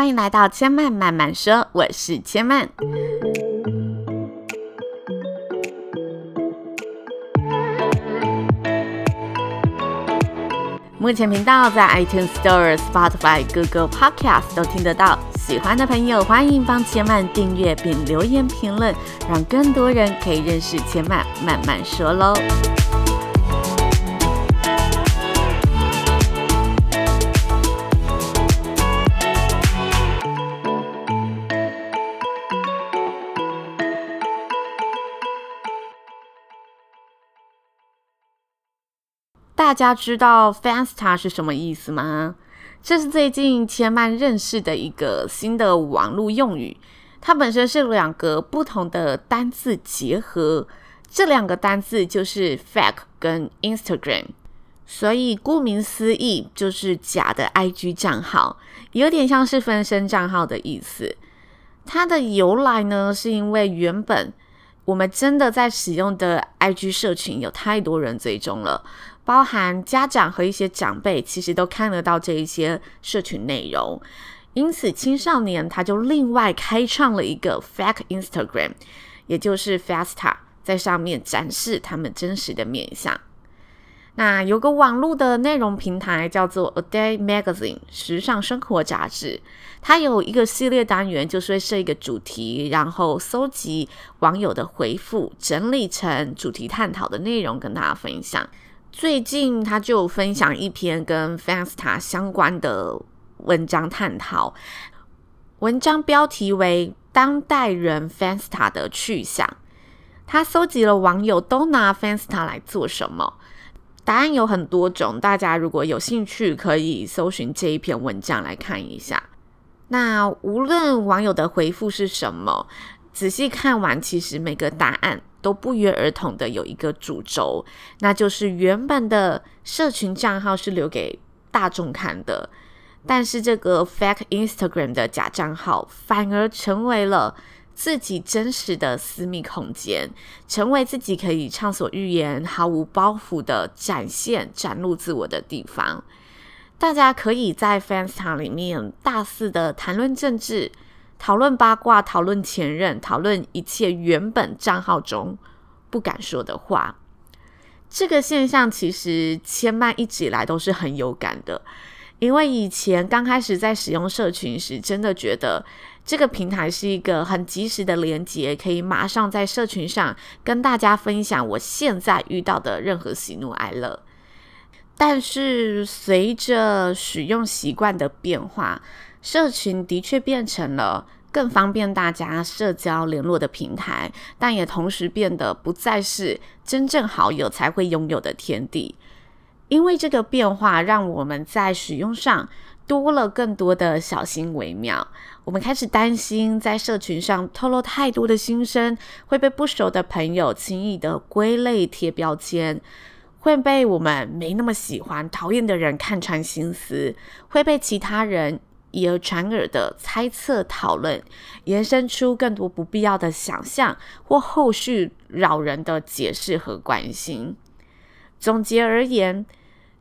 欢迎来到千嫚慢慢说，我是千嫚。目前频道在 iTunes Store、Spotify、Google Podcast 都听得到。喜欢的朋友欢迎帮千嫚订阅并留言评论，让更多人可以认识千嫚慢慢说喽。大家知道 Fansta 是什么意思吗？这是最近千曼认识的一个新的网络用语。它本身是两个不同的单字结合，这两个单字就是 Fake 跟 Instagram，所以顾名思义就是假的 IG 账号，有点像是分身账号的意思。它的由来呢，是因为原本我们真的在使用的 IG 社群有太多人追踪了。包含家长和一些长辈，其实都看得到这一些社群内容，因此青少年他就另外开创了一个 Fake Instagram，也就是 Finsta，在上面展示他们真实的面相。那有个网络的内容平台叫做 A Day Magazine 时尚生活杂志，它有一个系列单元，就是会设一个主题，然后搜集网友的回复，整理成主题探讨的内容，跟大家分享。最近他就分享一篇跟 Fansta 相关的文章探讨，文章标题为“当代人 Fansta 的去向”。他搜集了网友都拿 Fansta 来做什么，答案有很多种。大家如果有兴趣，可以搜寻这一篇文章来看一下。那无论网友的回复是什么，仔细看完，其实每个答案。都不约而同的有一个主轴，那就是原本的社群账号是留给大众看的，但是这个 fake Instagram 的假账号反而成为了自己真实的私密空间，成为自己可以畅所欲言、毫无包袱的展现、展露自我的地方。大家可以在 Fans 场里面大肆的谈论政治。讨论八卦，讨论前任，讨论一切原本账号中不敢说的话。这个现象其实千嫚一直以来都是很有感的，因为以前刚开始在使用社群时，真的觉得这个平台是一个很及时的连接，可以马上在社群上跟大家分享我现在遇到的任何喜怒哀乐。但是随着使用习惯的变化，社群的确变成了更方便大家社交联络的平台，但也同时变得不再是真正好友才会拥有的天地。因为这个变化，让我们在使用上多了更多的小心为妙。我们开始担心，在社群上透露太多的心声，会被不熟的朋友轻易的归类贴标签，会被我们没那么喜欢、讨厌的人看穿心思，会被其他人。以讹传讹的猜测讨论，延伸出更多不必要的想象或后续扰人的解释和关心。总结而言，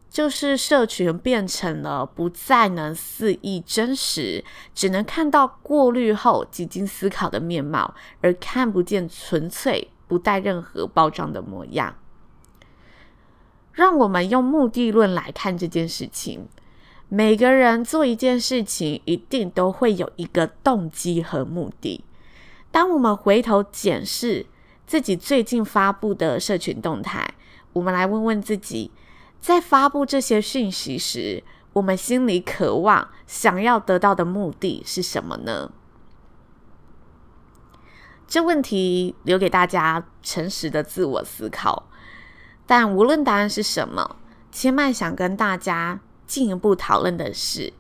就是社群变成了不再能肆意真实，只能看到过滤后几经思考的面貌，而看不见纯粹不带任何包装的模样。让我们用目的论来看这件事情。每个人做一件事情，一定都会有一个动机和目的。当我们回头检视自己最近发布的社群动态，我们来问问自己，在发布这些讯息时，我们心里渴望、想要得到的目的是什么呢？这问题留给大家诚实的自我思考。但无论答案是什么，千嫚想跟大家。进一步讨论的是，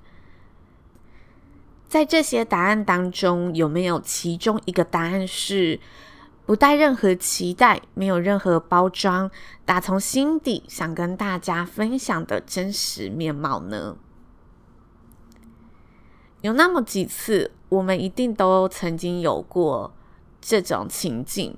在这些答案当中，有没有其中一个答案是不带任何期待、没有任何包装、打从心底想跟大家分享的真实面貌呢？有那么几次，我们一定都曾经有过这种情境。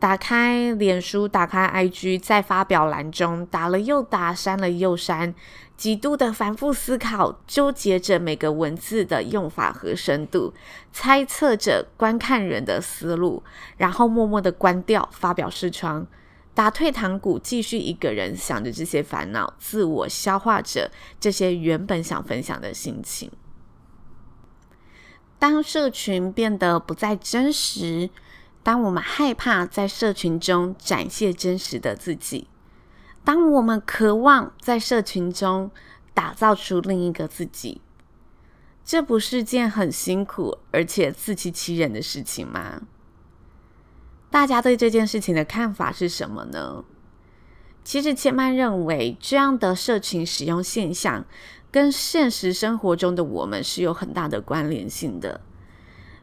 打开脸书，打开 IG，在发表栏中打了又打，删了又删，几度的反复思考，纠结着每个文字的用法和深度，猜测着观看人的思路，然后默默的关掉发表视窗，打退堂鼓，继续一个人想着这些烦恼，自我消化着这些原本想分享的心情。当社群变得不再真实。当我们害怕在社群中展现真实的自己，当我们渴望在社群中打造出另一个自己，这不是件很辛苦而且自欺欺人的事情吗？大家对这件事情的看法是什么呢？其实千曼认为，这样的社群使用现象跟现实生活中的我们是有很大的关联性的。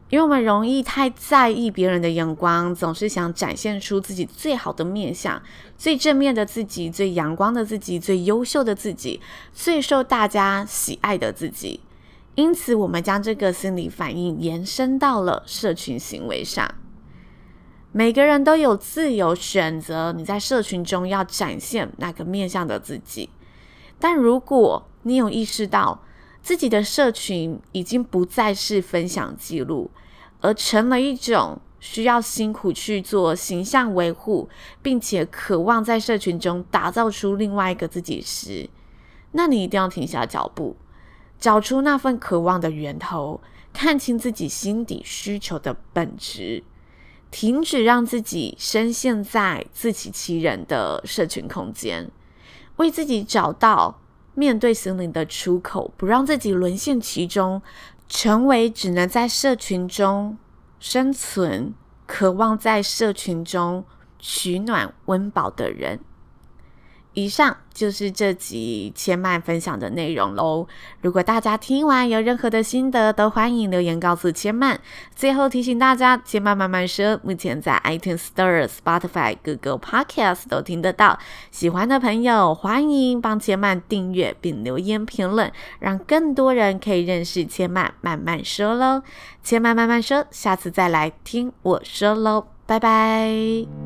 因为我们容易太在意别人的眼光，总是想展现出自己最好的面相、最正面的自己、最阳光的自己、最优秀的自己、最受大家喜爱的自己。因此，我们将这个心理反应延伸到了社群行为上。每个人都有自由选择你在社群中要展现哪个面向的自己，但如果你有意识到，自己的社群已经不再是分享记录，而成了一种需要辛苦去做形象维护，并且渴望在社群中打造出另外一个自己时，那你一定要停下脚步，找出那份渴望的源头，看清自己心底需求的本质，停止让自己深陷在自欺欺人的社群空间，为自己找到。面对心灵的出口，不让自己沦陷其中，成为只能在社群中生存、渴望在社群中取暖温饱的人。以上就是这集千曼分享的内容喽。如果大家听完有任何的心得，都欢迎留言告诉千曼。最后提醒大家，千曼慢慢说，目前在 iTunes Store、Spotify、Google Podcast 都听得到。喜欢的朋友欢迎帮千曼订阅并留言评论，让更多人可以认识千曼慢慢说喽。千曼慢慢说，下次再来听我说喽，拜拜。